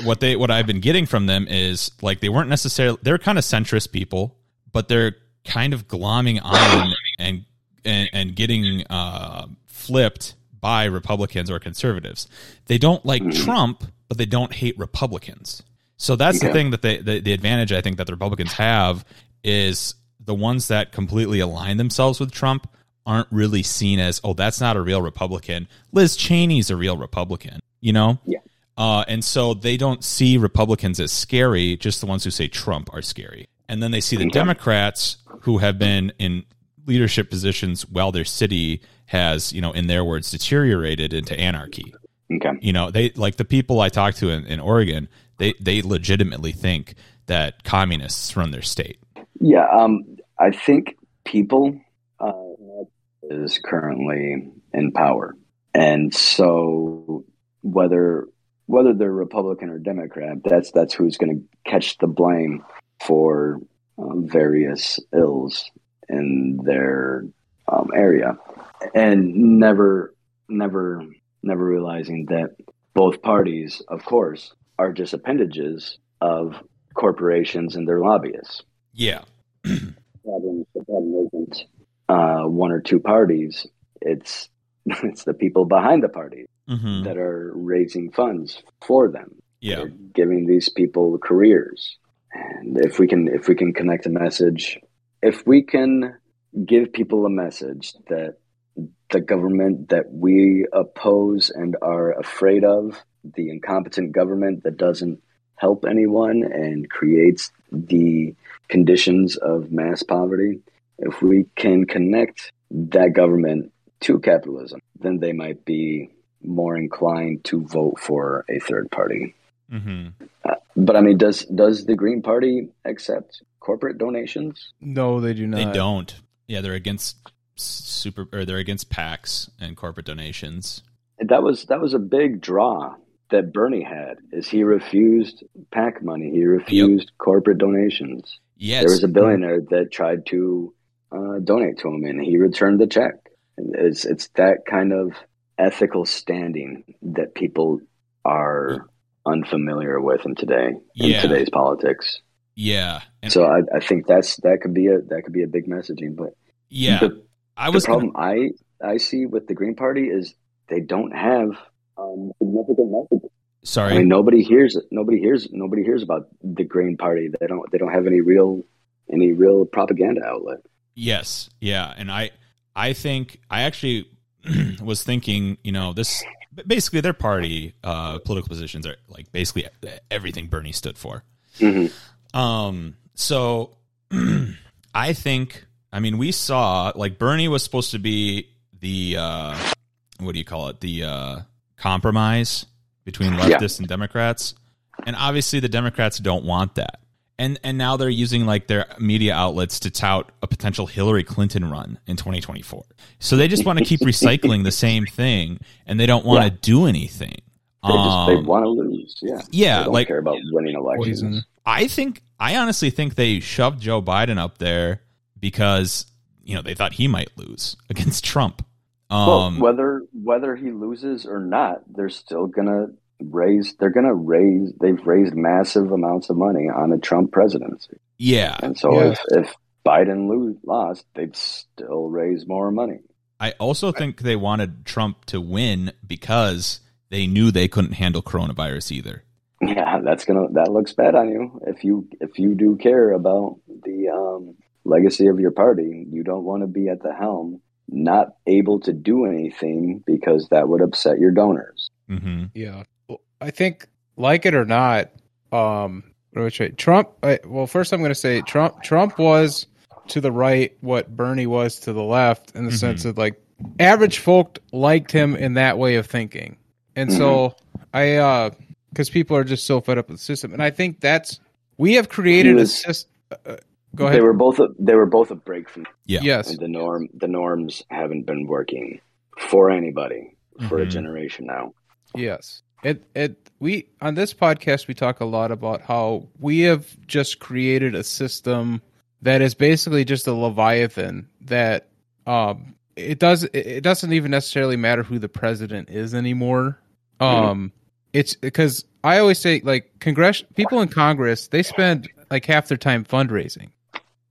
what they what I've been getting from them is like they weren't necessarily they're kind of centrist people, but they're kind of glomming on and and, and getting uh, flipped by Republicans or conservatives. They don't like Trump, but they don't hate Republicans. So that's the thing that they the, the advantage I think that the Republicans have is the ones that completely align themselves with Trump aren't really seen as oh that's not a real Republican. Liz Cheney's a real Republican, you know? Yeah. Uh, and so they don't see Republicans as scary, just the ones who say Trump are scary. And then they see the. Democrats who have been in leadership positions while their city has, you know, in their words, deteriorated into anarchy. Okay. You know, they like the people I talked to in, in Oregon, they they legitimately think that communists run their state. Yeah, um, I think people uh, is currently in power, and so whether whether they're Republican or Democrat, that's that's who's going to catch the blame for um, various ills in their um, area, and never, never, never realizing that both parties, of course, are just appendages of corporations and their lobbyists. Yeah. (clears throat) problem, the problem isn't uh, one or two parties. It's (laughs) it's the people behind the party hmm that are raising funds for them. Yeah. They're giving these people careers. And if we can if we can connect a message, if we can give people a message that the government that we oppose and are afraid of, the incompetent government that doesn't help anyone and creates the conditions of mass poverty, if we can connect that government to capitalism, then they might be more inclined to vote for a third party. hmm But I mean, does does the Green Party accept corporate donations? No, they do not. They don't. Yeah, they're against super or they're against PACs and corporate donations. That was that was a big draw that Bernie had. Is he refused PAC money? He refused corporate donations. Yes. There was a billionaire that tried to uh, donate to him, and he returned the check. It's it's that kind of ethical standing that people are unfamiliar with in today in Yeah. today's politics. yeah. And So I, I think that's that could be a that could be a big messaging. But yeah. the, I the was gonna- problem I I see with the Green Party is they don't have um, significant messages. Sorry. I mean, nobody hears it. Nobody hears. Nobody hears about the Green Party. They don't. They don't have any real, any real propaganda outlet. Yes, yeah, and I I think I actually (clears throat) was thinking, you know, this basically their party uh political positions are like basically everything Bernie stood for. Mm-hmm. Um so (clears throat) I think I mean we saw like Bernie was supposed to be the uh what do you call it? The uh compromise between Yeah. leftists and Democrats. And obviously the Democrats don't want that. And and now they're using like their media outlets to tout a potential Hillary Clinton run in 2024. So they just want to keep (laughs) recycling the same thing and they don't want to Yeah. do anything. They just they Um, want to lose. Yeah. yeah, They don't like- care about winning elections. Poison. I think I honestly think they shoved Joe Biden up there because you know they thought he might lose against Trump. Well, Um, whether whether he loses or not, they're still gonna raise. They're gonna raise. They've raised massive amounts of money on a Trump presidency, yeah, and so Yeah. if if Biden lose lost, they'd still raise more money. I also think they wanted Trump to win because they knew they couldn't handle coronavirus either. Yeah, that's gonna that looks bad on you if you if you do care about the um, legacy of your party. You don't want to be at the helm, not able to do anything because that would upset your donors. hmm Yeah, Well, I think like it or not, um, what do Trump. I, well, first I'm going to say Trump. Trump was to the right what Bernie was to the left in the Mhm. sense that like average folk liked him in that way of thinking, and so I, uh, because people are just so fed up with the system, and I think that's we have created He a system. Uh, go They were both a, they were both a break from Yeah. Yes. and the norm. The norms haven't been working for anybody for a Mhm. generation now. Yes. It it we on this podcast we talk a lot about how we have just created a system that is basically just a leviathan that um it does it- it doesn't even necessarily matter who the president is anymore. Um it's because I always say like congress people in Congress they spend like half their time fundraising,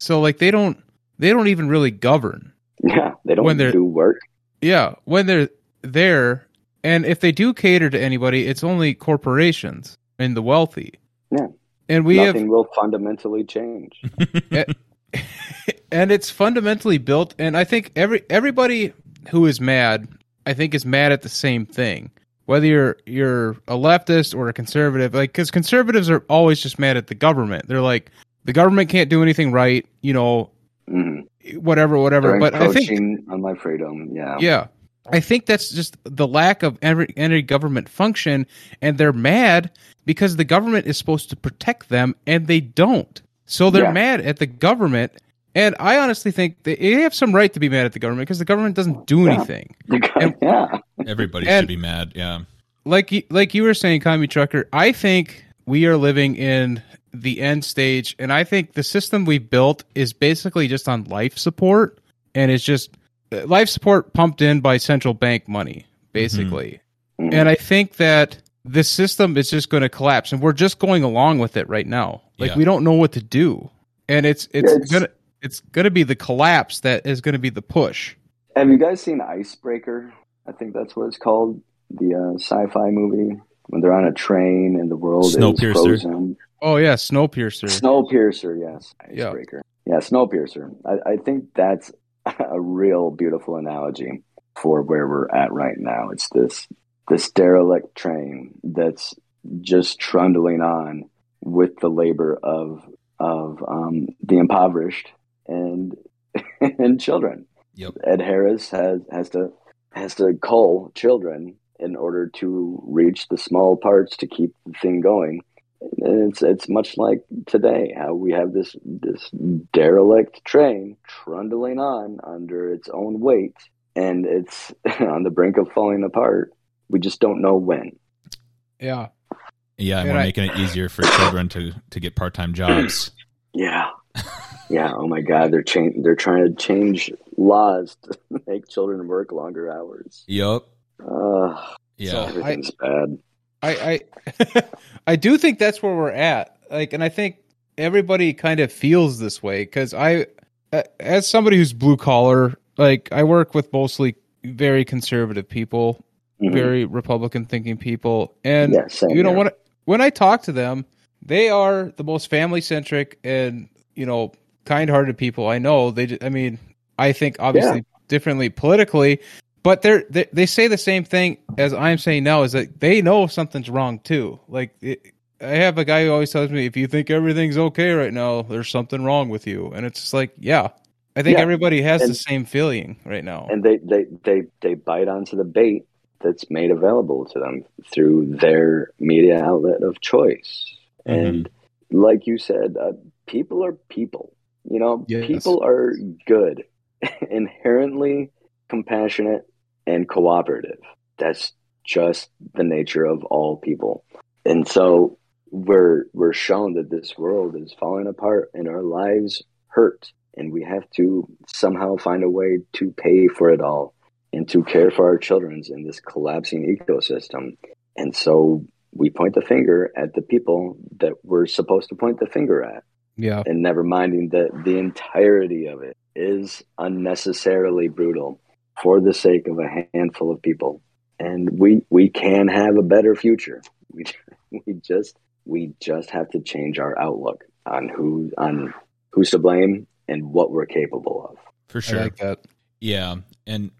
so like they don't they don't even really govern. Yeah, they don't When they're- do work. Yeah, when they're there, and if they do cater to anybody, it's only corporations and the wealthy. Yeah. and we Nothing have will fundamentally change. (laughs) (laughs) and it's fundamentally built and i think every everybody who is mad i think is mad at the same thing whether you're you're a leftist or a conservative like because conservatives are always just mad at the government they're like the government can't do anything right you know Mhm. whatever whatever They're but i think on my freedom. Yeah. yeah i think that's just the lack of every any government function and they're mad because the government is supposed to protect them and they don't so they're Yeah. mad at the government and i honestly think they they have some right to be mad at the government because the government doesn't do Yeah. anything You got- yeah. Everybody And- should be mad. Yeah. like you, like you were saying commie trucker i think we are living in the end stage and i think the system we built is basically just on life support and it's just uh, life support pumped in by central bank money basically Mhm. and i think that the system is just going to collapse and we're just going along with it right now like Yeah. we don't know what to do and it's it's, It's- gonna it's gonna be the collapse that is gonna be the push Have you guys seen Icebreaker? I think that's what it's called. The uh, sci-fi movie when they're on a train and the world is Snowpiercer. frozen. Oh yeah snowpiercer Snowpiercer, yes. Yeah. Icebreaker. Yeah, Snowpiercer. I, I think that's a real beautiful analogy for where we're at right now. It's this this derelict train that's just trundling on with the labor of of um, the impoverished and (laughs) and children. Yep. Ed Harris has has to has to cull children in order to reach the small parts to keep the thing going. And it's it's much like today how we have this this derelict train trundling on under its own weight and it's (laughs) on the brink of falling apart. We just don't know when. yeah Yeah, and And we're I- making it easier for children to to get part time jobs. (clears throat) Yeah. Yeah, oh my god, they're cha- they're trying to change laws to (laughs) make children work longer hours. Yup. Uh, Yeah. everything's bad. I I (laughs) I do think that's where we're at. Like, and I think everybody kind of feels this way because I, as somebody who's blue collar, like I work with mostly very conservative people, Mhm. very Republican thinking people, and Yeah, you know here. when when I talk to them, they are the most family centric and you know kind hearted people I know. They, I mean, I think obviously differently politically, but they're they, they say the same thing as I'm saying now is that they know something's wrong too. Like it, I have a guy who always tells me if you think everything's okay right now, there's something wrong with you, and it's just like yeah. I think Yeah. everybody has the same feeling right now. and they, they, they, they bite onto the bait that's made available to them through their media outlet of choice. And like you said, uh, people are people. You know, Yes. people are good, (laughs) inherently compassionate and cooperative. That's just the nature of all people. And so we're we're shown that this world is falling apart and our lives hurt and we have to somehow find a way to pay for it all and to care for our children in this collapsing ecosystem. And so we point the finger at the people that we're supposed to point the finger at yeah, and never minding that the entirety of it is unnecessarily brutal for the sake of a handful of people. And we we can have a better future. (laughs) We we just we just have to change our outlook on who on who's to blame and what we're capable of. For sure. I like that. Yeah, and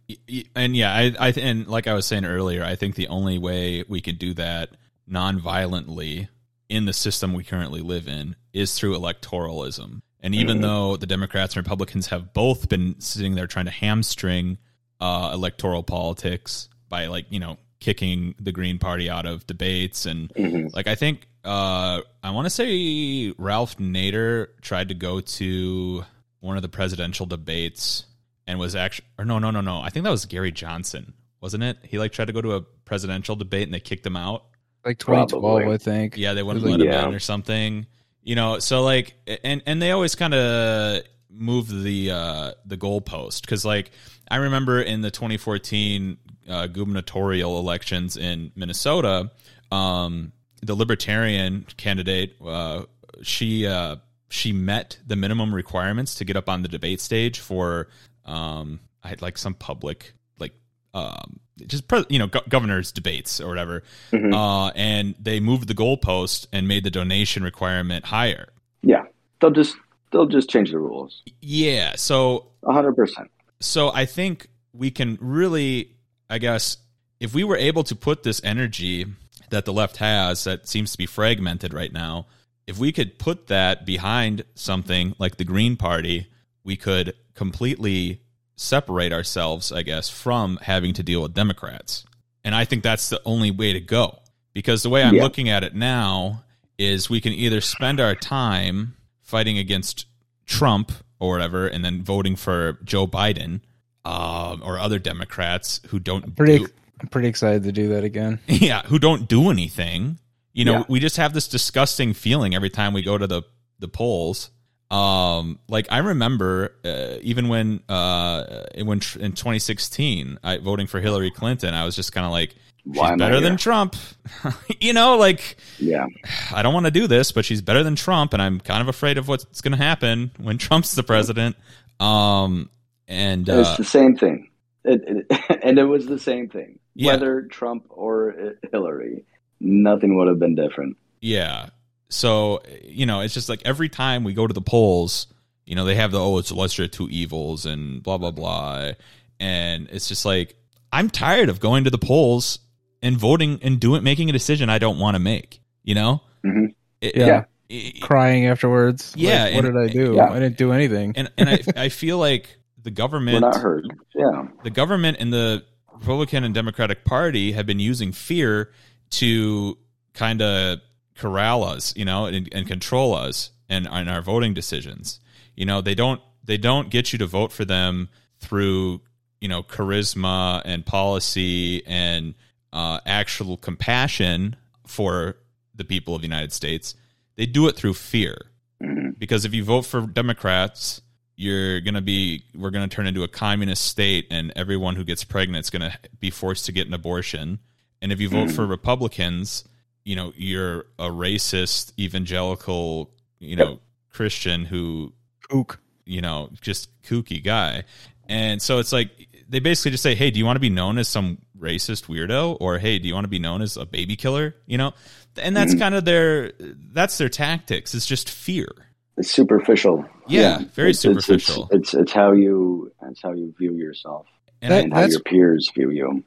and yeah, I I and like I was saying earlier, I think the only way we could do that non-violently in the system we currently live in is through electoralism. And even Mhm. though the Democrats and Republicans have both been sitting there trying to hamstring uh, electoral politics by like you know kicking the Green Party out of debates and Mhm. like I think uh I want to say Ralph Nader tried to go to one of the presidential debates and was actually or no no no no I think that was Gary Johnson wasn't it he like tried to go to a presidential debate and they kicked him out Like 2012, Probably. I think. yeah they wouldn't It was let like- him Yeah. in or something you know so like and and they always kind of move the uh the goalpost because like I remember in the 2014 uh, gubernatorial elections in Minnesota um, the Libertarian candidate, uh, she uh, she met the minimum requirements to get up on the debate stage for um, I had like some public like um, just pre- you know go- governors debates or whatever, Mhm. uh, and they moved the goalpost and made the donation requirement higher. Yeah, they'll just they'll just change the rules. Yeah, so A hundred percent. so I think we can really, I guess, if we were able to put this energy that the left has that seems to be fragmented right now, if we could put that behind something like the Green Party, we could completely separate ourselves, I guess, from having to deal with Democrats. And I think that's the only way to go. Because the way I'm Yeah. looking at it now is we can either spend our time fighting against Trump or whatever and then voting for Joe Biden um, or other Democrats who don't Pretty, do, I'm pretty excited to do that again. (laughs) yeah, who don't do anything. You know, Yeah. we just have this disgusting feeling every time we go to the the polls. Um, like I remember, uh, even when uh, when tr- in 2016, I voting for Hillary Clinton, I was just kind of like, Why I better than? Trump. (laughs) you know, like Yeah, (sighs) I don't want to do this, but she's better than Trump, and I'm kind of afraid of what's going to happen when (laughs) Trump's the president. Um, and it's uh, the same thing. It, it, (laughs) and it was the same thing. Yeah. Whether Trump or Hillary, nothing would have been different. Yeah. So, you know, it's just like every time we go to the polls, you know, they have the, oh, it's of two evils and blah, blah, blah. And it's just like, I'm tired of going to the polls and voting and doing, making a decision I don't want to make, you know? Mhm. It- Yeah. it- Crying afterwards. Like, Yeah, what and- did I do? yeah. I didn't do anything. and, and I, (laughs) I feel like the We're government, not heard. Yeah, the government and the Republican and Democratic Party have been using fear to kind of corral us, you know, and, and control us and, and our voting decisions. You know, they don't they don't get you to vote for them through you know charisma and policy and uh, actual compassion for the people of the United States. They do it through fear Mhm. because if you vote for Democrats, you're going to be we're going to turn into a communist state and everyone who gets pregnant is going to be forced to get an abortion. And if you vote for Republicans, you know, you're a racist evangelical, you know, Christian who, Ook. you know, just kooky guy. And so it's like they basically just say, "Hey, do you want to be known as some racist weirdo or hey, do you want to be known as a baby killer?" You know? And that's kind of their that's their tactics. It's just fear. it's superficial. Yeah, very It's- it's- superficial. It's, it's it's how you it's how you view yourself And That- I, and how your peers view you.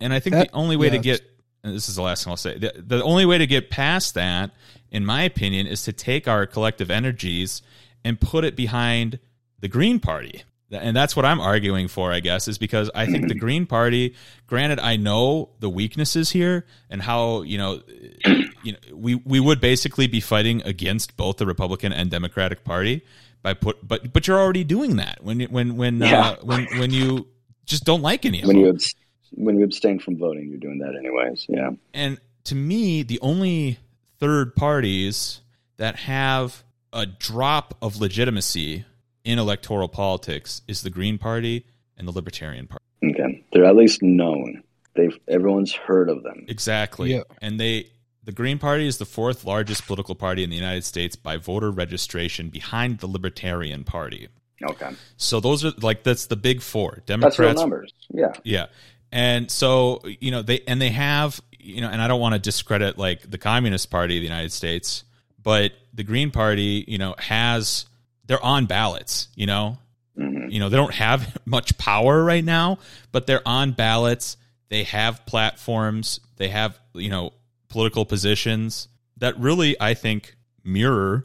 And I think That- the only way to get and this is the last thing I'll say. The, the only way to get past that, in my opinion, is to take our collective energies and put it behind the Green Party. And that's what I'm arguing for, I guess, is because I think the (clears throat) Green Party, granted, I know the weaknesses here and how, you know, (clears throat) you know, we, we would basically be fighting against both the Republican and Democratic Party by put, but, but you're already doing that when, when, when, Yeah. uh, when, when you just don't like any of When them. you abs- when you abstain from voting, you're doing that anyways. Yeah. and to me, the only third parties that have a drop of legitimacy in electoral politics is the Green Party and the Libertarian Party. Okay. They're at least known. They've everyone's heard of them. Exactly. Yeah. And they the Green Party is the fourth largest political party in the United States by voter registration behind the Libertarian Party. Okay. So those are like that's the big four. That's real numbers. Yeah. Yeah. And so, you know, they and they have, you know, and I don't want to discredit like the Communist Party of the United States, but the Green Party, you know, has they're on ballots, you know. hmm You know, they don't have (laughs) much power right now, but they're on ballots. They have platforms, they have, you know, political positions that really I think mirror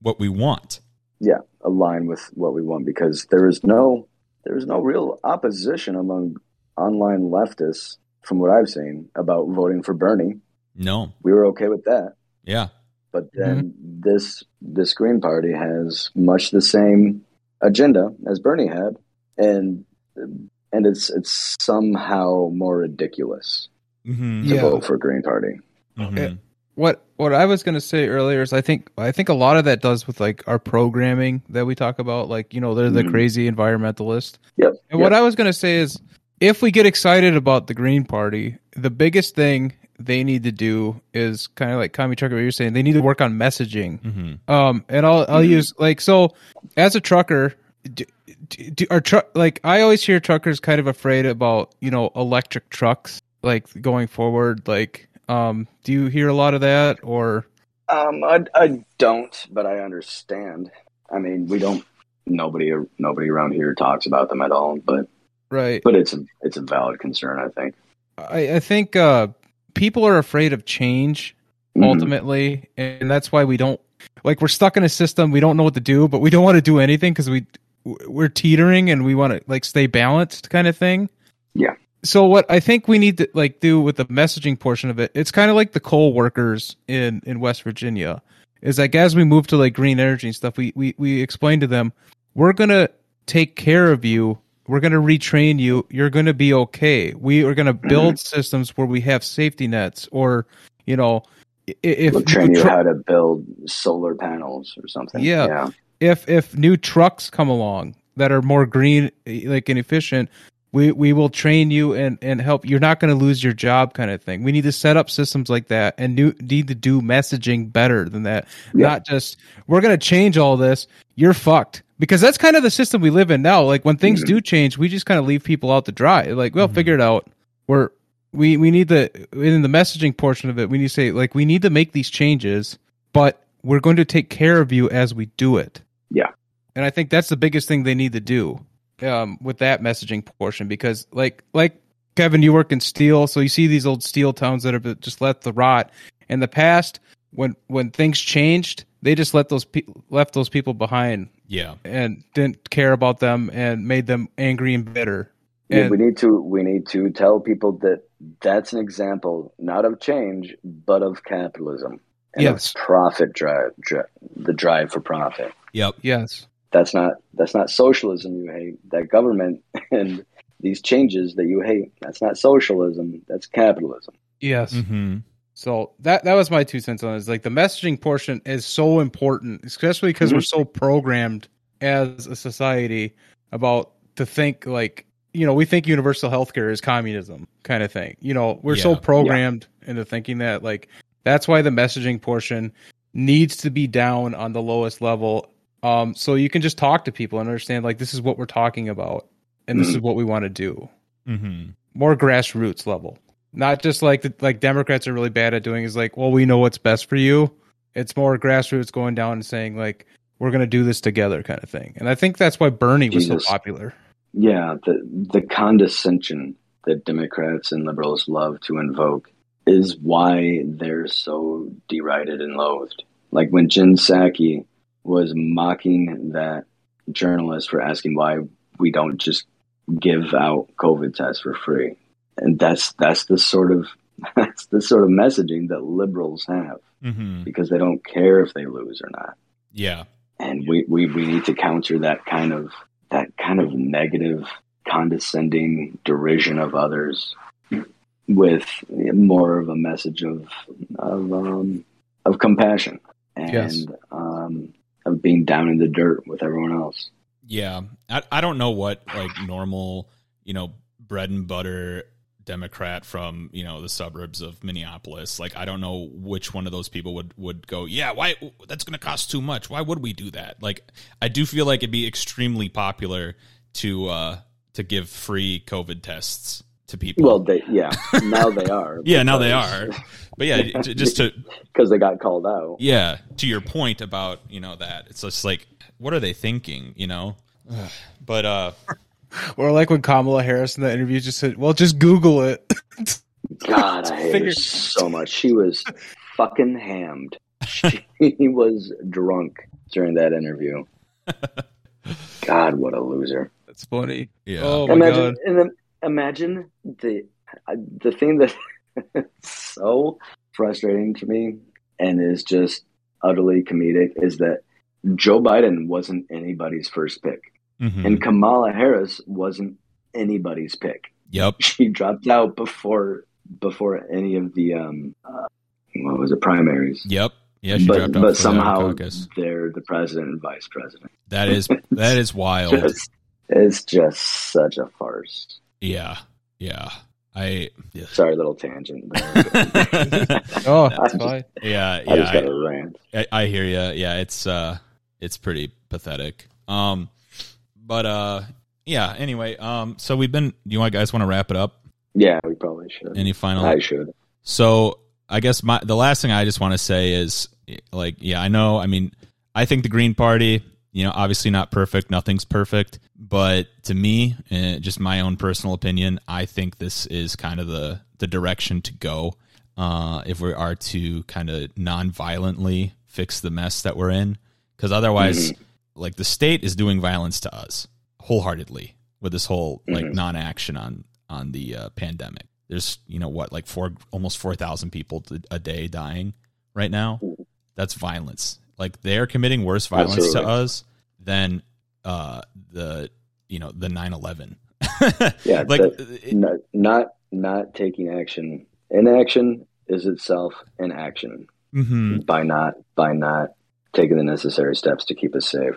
what we want. yeah, align with what we want because there is no there is no real opposition among online leftists from what I've seen about voting for Bernie. No. We were okay with that. Yeah. But then this this Green Party has much the same agenda as Bernie had, and and it's it's somehow more ridiculous Mhm. to Yeah. vote for Green Party. Mhm. what what I was gonna say earlier is I think I think a lot of that does with like our programming that we talk about. Like you know they're the Mhm. crazy environmentalist. Yep. And what I was gonna say is if we get excited about the Green Party, the biggest thing they need to do is kind of like Commie Trucker, what you're saying. They need to work on messaging. hmm Um, and I'll I'll Mhm. use like so as a trucker, do, do, are truck like I always hear truckers kind of afraid about you know electric trucks like going forward. Like, um, do you hear a lot of that or? Um, I, I don't, but I understand. I mean, we don't. Nobody, nobody around here talks about them at all. But, Right. but it's a, it's a valid concern. I think. I, I think uh, people are afraid of change Mhm. ultimately, and that's why we don't like we're stuck in a system. We don't know what to do, but we don't want to do anything because we we're teetering and we want to like stay balanced, kind of thing. Yeah. So what I think we need to like do with the messaging portion of it, it's kind of like the coal workers in in West Virginia. Is like as we move to like green energy and stuff, we we we explain to them, we're gonna take care of you. We're gonna retrain you. You're gonna be okay. We are gonna mm-hmm. build systems where we have safety nets, or you know, if We'll train you how to build solar panels or something. Yeah. yeah. if if new trucks come along that are more green like and efficient we we will train you and and help you're not going to lose your job kind of thing we need to set up systems like that and new, need to do messaging better than that Yeah. not just we're going to change all this you're fucked because that's kind of the system we live in now like when things Mhm. do change we just kind of leave people out to dry like well Mhm. figure it out we're we we need the in the messaging portion of it we need to say like we need to make these changes but we're going to take care of you as we do it Yeah. and I think that's the biggest thing they need to do um, with that messaging portion because, like, like Kevin, you work in steel, so you see these old steel towns that have just let the rot. In the past, when when things changed, they just let those pe- left those people behind Yeah. and didn't care about them and made them angry and bitter. Yeah, And- we need to we need to tell people that that's an example not of change but of capitalism and Yes. profit drive, dri the drive for profit. Yep. Yes, That's not that's not socialism you hate. That government (laughs) and these changes that you hate. That's not socialism. That's capitalism. yes. hmm So that that was my two cents on it. Is like the messaging portion is so important, especially because we're so programmed as a society about to think like you know we think universal healthcare is communism kind of thing. You know we're so Yeah. programmed into thinking that like that's why the messaging portion needs to be down on the lowest level. Um, so you can just talk to people and understand like this is what we're talking about and this is what we want to do hmm more grassroots level. Not just like the, like Democrats are really bad at doing is like, well, we know what's best for you. It's more grassroots going down and saying like, we're gonna do this together, kind of thing. And I think that's why Bernie was so popular. Yeah, the the condescension that Democrats and liberals love to invoke is why they're so derided and loathed. Like when Jen Psaki was mocking that journalist for asking why we don't just give out COVID tests for free, and that's that's the sort of (laughs) that's the sort of messaging that liberals have hmm because they don't care if they lose or not Yeah. and we, we, we need to counter that kind of that kind of negative condescending derision of others with more of a message of of um, of compassion and Yes. um, of being down in the dirt with everyone else. Yeah. I, I don't know what like normal, you know, bread and butter Democrat from, you know, the suburbs of Minneapolis. Like I don't know which one of those people would would go, "Yeah, why that's going to cost too much. Why would we do that?" Like I do feel like it'd be extremely popular to uh to give free COVID tests to people. Well, they yeah, now they are. (laughs) yeah, now they are. But yeah, just to (laughs) because they got called out. yeah, to your point about, you know, that. It's just like what are they thinking, you know? But uh (laughs) Or like when Kamala Harris in the interview just said, "Well, just Google it." (laughs) God, I hate her so much. She was fucking hammed. She (laughs) was drunk during that interview. God, what a loser! That's funny. yeah. Oh my imagine, god. and then imagine the uh, the thing that is so frustrating to me and is just utterly comedic is that Joe Biden wasn't anybody's first pick, Mhm. and Kamala Harris wasn't anybody's pick. Yep. (laughs) She dropped out before before any of the um uh, what was it primaries. Yep. Yeah, she but dropped out but for the somehow they're the president and vice president. That is (laughs) that is wild. Just, it's just such a farce. Yeah. Yeah. I Sorry, little tangent. (laughs) Oh, I that's just- fine. yeah I just got yeah a rant. I, I, I hear you. Yeah, it's uh it's pretty pathetic. Um, but uh yeah. Anyway, um, so we've been. Do you want guys want to wrap it up? Yeah, we probably should. Any final? I should. So I guess my the last thing I just want to say is like yeah I know I mean I think the Green Party you know obviously not perfect nothing's perfect but to me uh, just my own personal opinion I think this is kind of the the direction to go uh, if we are to kind of non-violently fix the mess that we're in because otherwise like the state is doing violence to us wholeheartedly with this whole like Mhm. non-action on on the uh, pandemic there's you know what like four almost 4000 people a day dying right now that's violence like they're committing worse violence to us than uh the you know the 9-11 (laughs) Yeah, like the- it- not, not not taking action. Inaction is itself an action mhm. by not by not taking the necessary steps to keep us safe.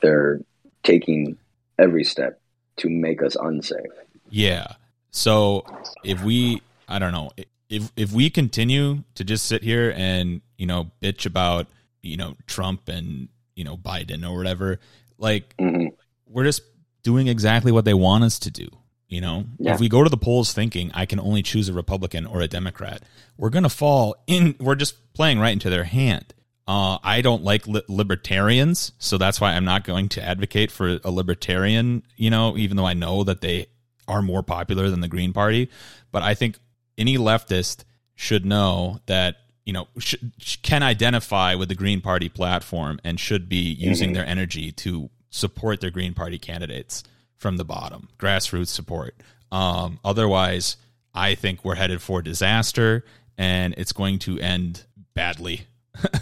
They're taking every step to make us unsafe. Yeah. So if we, I don't know, if if we continue to just sit here and you know bitch about you know Trump and you know Biden or whatever, like hmm we're just doing exactly what they want us to do. You know, Yeah. if we go to the polls thinking I can only choose a Republican or a Democrat, we're gonna fall in. We're just playing right into their hand. Uh, I don't like li- libertarians, so that's why I'm not going to advocate for a libertarian. You know, even though I know that they are more popular than the Green Party, but I think any leftist should know that you know can identify with the Green Party platform and should be using Mhm. their energy to support their Green Party candidates from the bottom, grassroots support. Um, otherwise, I think we're headed for disaster, and it's going to end badly.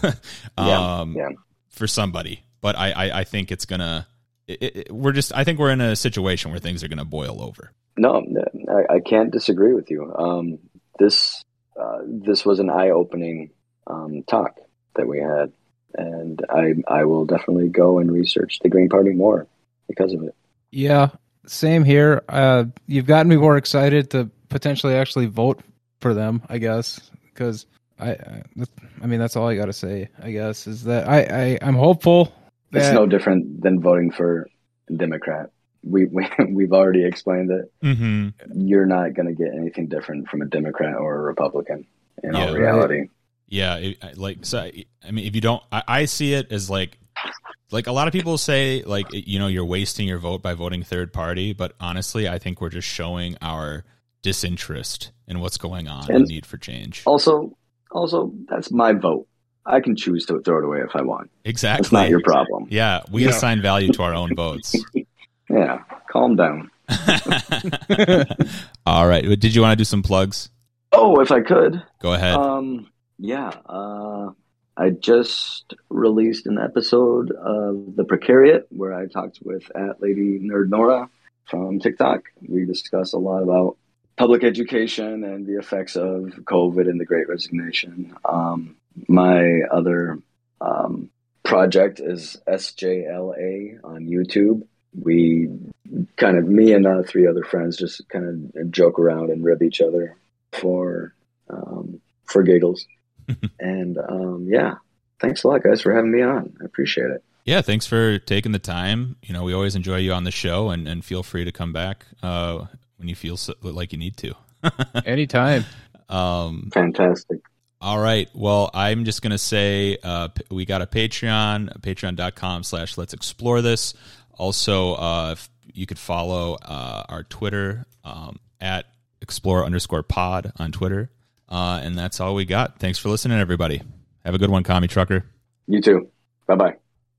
Yeah, (laughs) um, yeah. for somebody. But I, I, I think it's gonna. It, it, we're just. I think we're in a situation where things are gonna boil over. No, I, I can't disagree with you. Um, this uh, this was an eye opening um, talk that we had, and I I will definitely go and research the Green Party more because of it. Yeah, same here. Uh, you've gotten me more excited to potentially actually vote for them. I guess because I, I, I mean, that's all I got to say. I guess is that I, I I'm hopeful It's no different than voting for Democrat. We, (laughs) we we've already explained it. Mm-hmm. You're not going to get anything different from a Democrat or a Republican in Yeah, all right. reality. Yeah, it, like so. I I mean, if you don't, I, I see it as like, like a lot of people say, like you know, you're wasting your vote by voting third party. But honestly, I think we're just showing our disinterest in what's going on and And- need for change. Also, also that's my vote. I can choose to throw it away if I want. Exactly. That's not your problem. Yeah, we Yeah. assign value to our own votes. (laughs) Yeah, calm down. (laughs) All right. Did you want to do some plugs? Oh, if I could. Go ahead. Um, yeah. Uh, I just released an episode of The Precariat where I talked with at Lady Nerd Nora from TikTok. We discuss a lot about public education and the effects of COVID and the Great Resignation. Um, my other um, project is SJLA on YouTube. We kind of, me and uh, three other friends, just kind of joke around and rib each other for um, for giggles. (laughs) and um, yeah, thanks a lot, guys, for having me on. I appreciate it. yeah, thanks for taking the time. You know, we always enjoy you on the show, and, and feel free to come back uh, when you feel so, like you need to. (laughs) anytime. um, Fantastic. all right. Well, I'm just going to say uh, we got a Patreon, patreon.com slash let's explore this. Also, uh, if you could follow uh, our Twitter um, at explore underscore pod on Twitter. Uh, and that's all we got. Thanks for listening, everybody. Have a good one, Commie Trucker. You too. Bye bye.